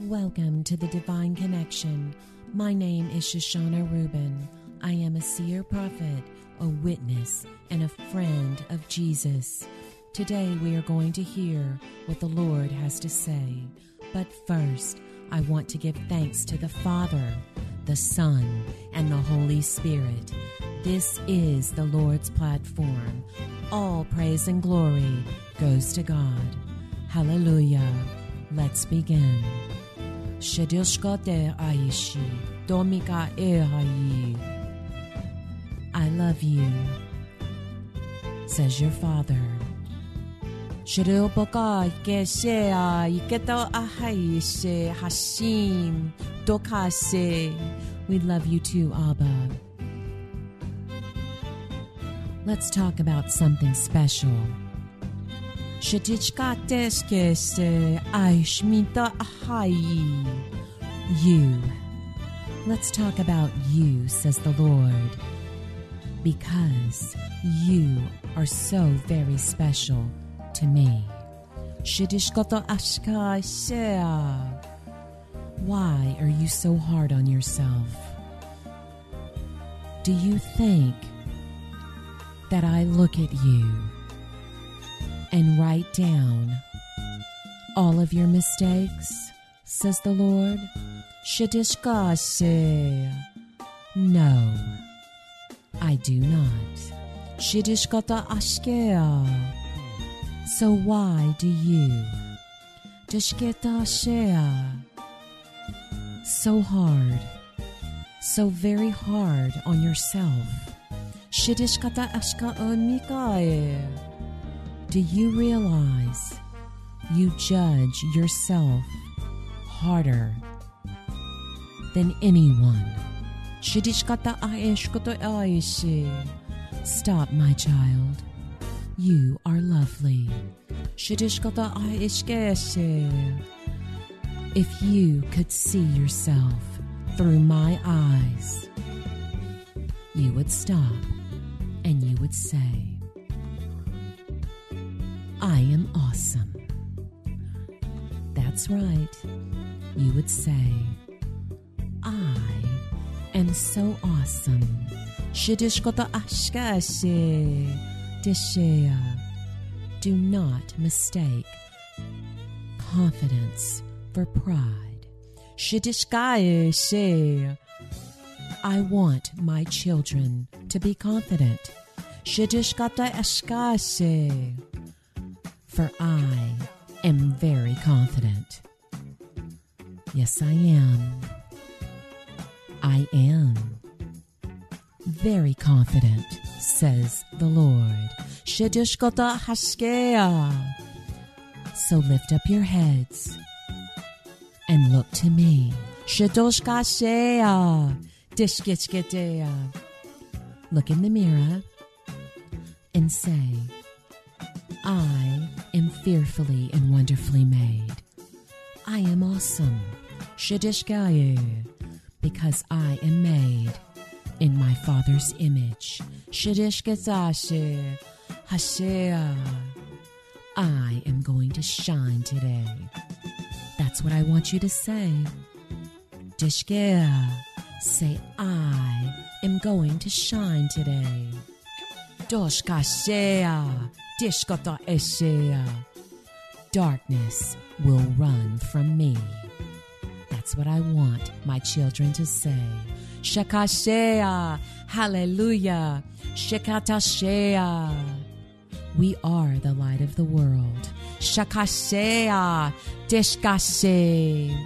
Welcome to the Divine Connection. My name is Shoshana Rubin. I am a seer prophet, a witness, and a friend of Jesus. Today we are going to hear what the Lord has to say. But first, I want to give thanks to the Father, the Son, and the Holy Spirit. This is the Lord's platform. All praise and glory goes to God. Hallelujah. Let's begin. Shadishkate aishi, domika ehayi. I love you, says your father. Shadilbaka ikeshea iketo ahaishi hashim dokase. We love you too, Abba. Let's talk about something special. Shadichkateshkese aishmita ahai. You. Let's talk about you, says the Lord. Because you are so very special to me. Shadishkata ashka shea. Why are you so hard on yourself? Do you think that I look at you and write down all of your mistakes, says the Lord? Shadishkase. No, I do not. Shidishkata ashkea. So why do you? Dishketa shea. So hard, so very hard on yourself. Shidishkata ashka onikae. Do you realize you judge yourself harder than anyone? Stop, my child. You are lovely. If you could see yourself through my eyes, you would stop and you would say, I am awesome. That's right. You would say, I am so awesome. Do not mistake confidence for pride. I want my children to be confident. Shidishkata eshkase. For I am very confident. Yes, I am. I am very confident, says the Lord. So lift up your heads and look to me. Look in the mirror and say, I am fearfully and wonderfully made. I am awesome. Shadishkaye. Because I am made in my Father's image. Shadishkazashe. Hashea. I am going to shine today. That's what I want you to say. Dishkea. Say, I am going to shine today. Doshkashea. Dishkata eshea. Darkness will run from me. That's what I want my children to say. Shekashea. Hallelujah. Shekatashea. We are the light of the world. Shakashea. Dishkashe.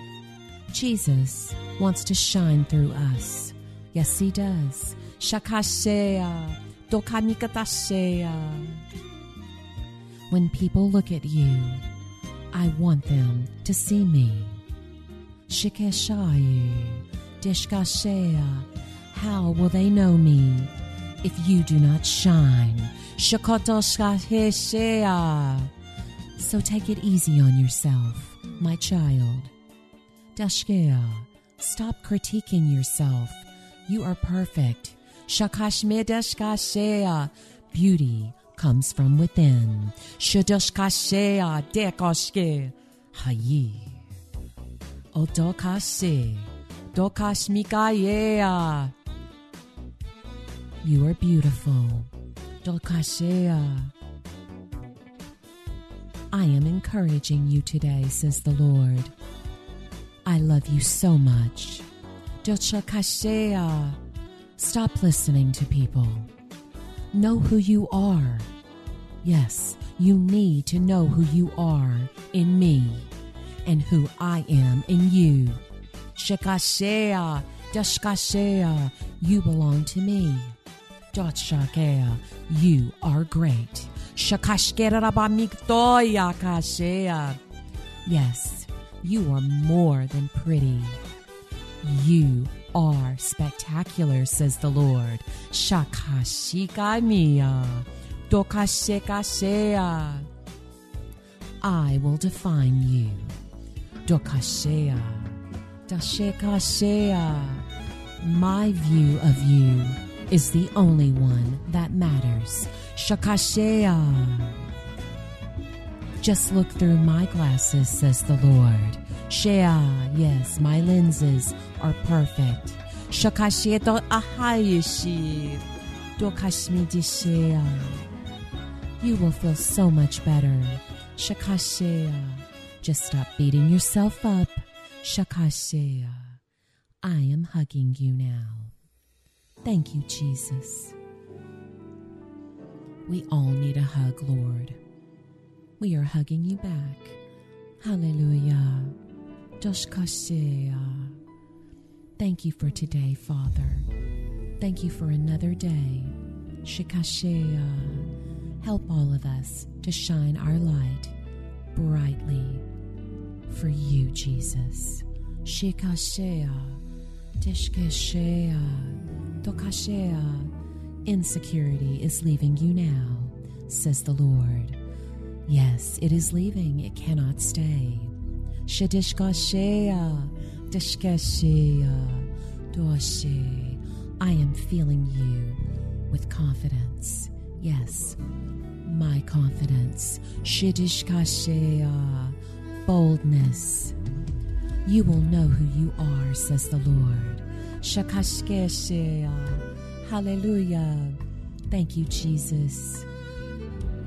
Jesus wants to shine through us. Yes, he does. Shakashea. Dokamikatashea. When people look at you, I want them to see me. Shikeshayu, Dishkashea, how will they know me if you do not shine? Shakotoshkaheshea. So take it easy on yourself, my child. Dashkea, stop critiquing yourself. You are perfect. Shakashmedashkashea, beauty comes from within. Shadoshkashea dekoshke hayi. Otokase. Dokashmikayea. You are beautiful. Dokashea. I am encouraging you today, says the Lord. I love you so much. Dochakashea. Stop listening to people. Know who you are. Yes, you need to know who you are in me and who I am in you. Shekashea, Dashkashea, you belong to me. Dotshakea, you are great. Shakashkerabamiktoyakashea. Yes, you are more than pretty. You are spectacular, says the Lord. Shakashikamiya. Dokashekashea. I will define you. Dokashea. Dashekashea. My view of you is the only one that matters. Shakashea. Just look through my glasses, says the Lord. Shea, yes, my lenses are perfect. Shakashieto ahayishi. Dokashmidishea. You will feel so much better. Shakashea. Just stop beating yourself up. Shakashea. I am hugging you now. Thank you, Jesus. We all need a hug, Lord. We are hugging you back. Hallelujah. Thank you for today, Father. Thank you for another day. Shikashea. Help all of us to shine our light brightly for you, Jesus. Shikashea. Tishkashea. Dokashea. Insecurity is leaving you now, says the Lord. Yes, it is leaving, it cannot stay. Shadishkashea. Dishkashea. Doshe. I am feeling you with confidence. Yes, my confidence. Shidishkashea. Boldness. You will know who you are, says the Lord. Shakashkeshea. Hallelujah. Thank you, Jesus.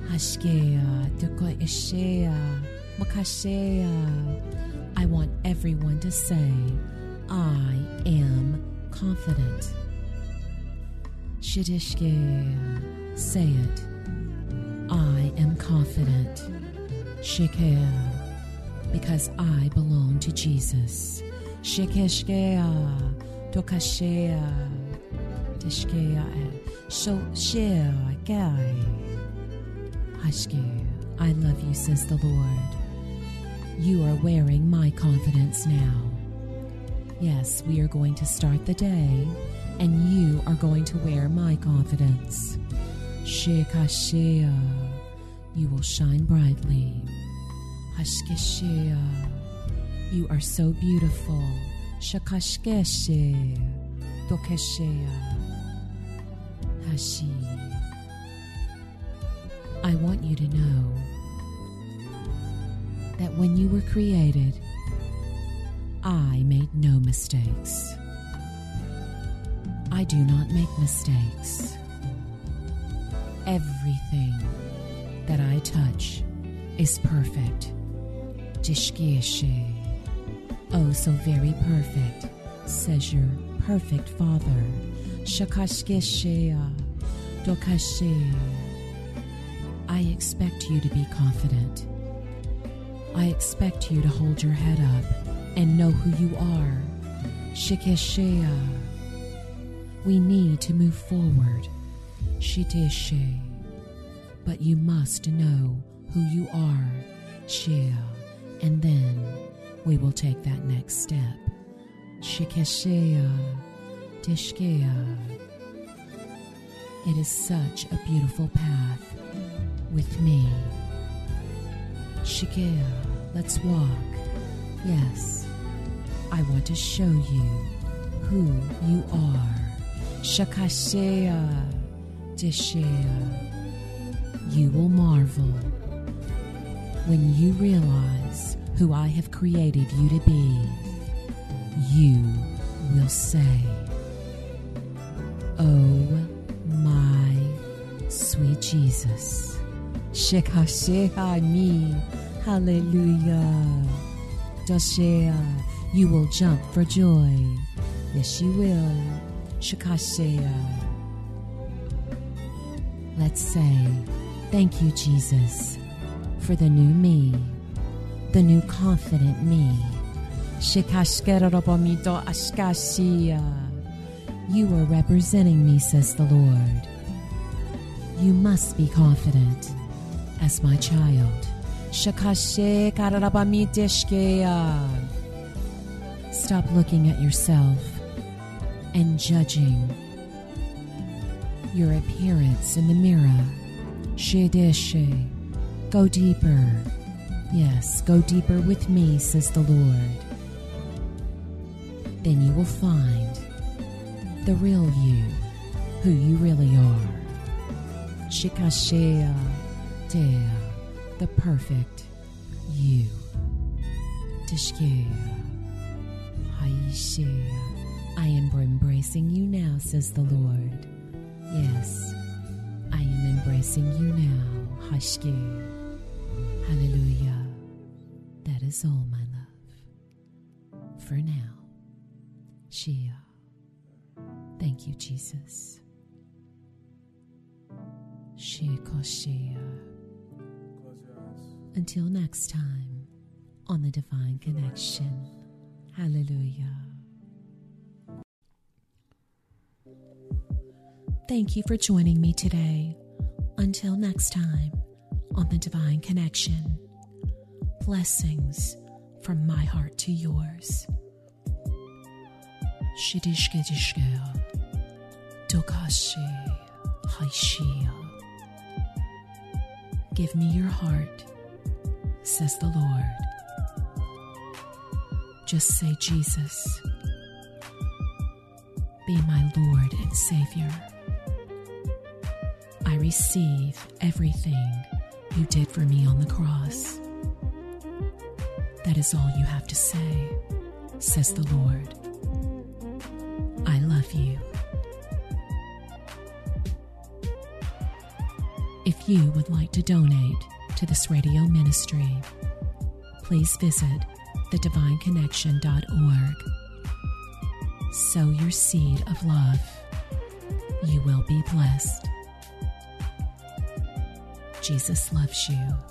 Hashkea. Dukoishea. Makashea. I want everyone to say, I am confident. Shidishke, say it. I am confident. Shikea, because I belong to Jesus. Shikeshkea, Tokashea, Tishkea, So share, Gai. Hashke, I love you, says the Lord. You are wearing my confidence now. Yes, we are going to start the day, and you are going to wear my confidence. Shekashea, you will shine brightly. Hashkeshea, you are so beautiful. Shakashkeshe, Dokeshea, Hashi. I want you to know that when you were created, I made no mistakes. I do not make mistakes. Everything that I touch is perfect. Jishkieshe. Oh, so very perfect, says your perfect Father. Shakashkeshea. Uh, dokashe. I expect you to be confident. I expect you to hold your head up and know who you are. Shikeshea. We need to move forward. Shiteshe. But you must know who you are. Shea. And then we will take that next step. Shikeshea. Tishkea. It is such a beautiful path with me. Shikea, let's walk. Yes, I want to show you who you are. Shakashea, Deshea. You will marvel when you realize who I have created you to be. you will say, Oh my sweet Jesus. Shekasheha me. Hallelujah. Doshea. You will jump for joy. Yes, you will. Shekashea. Let's say, Thank you, Jesus, for the new me, the new confident me. You are representing me, says the Lord. You must be confident as my child. Shakashe karabamideshkea. Stop looking at yourself and judging your appearance in the mirror. Shedeshe. Go deeper. Yes, go deeper with me, says the Lord. Then you will find the real you, who you really are. Shikashea Dea, the perfect you. I am embracing you now, says the Lord. Yes, I am embracing you now. Hallelujah. That is all, my love. For now. Shia. Thank you, Jesus. Shia. Until next time on the Divine Connection. Hallelujah. Thank you for joining me today. Until next time on the Divine Connection. Blessings from my heart to yours. Shidishkedishkea. Dokashi. Haishia. Give me your heart, says the Lord. Just say, Jesus, be my Lord and Savior. I receive everything you did for me on the cross. That is all you have to say, says the Lord. I love you. If you would like to donate to this radio ministry, please visit thedivineconnection.org. Sow your seed of love. You will be blessed. Jesus loves you.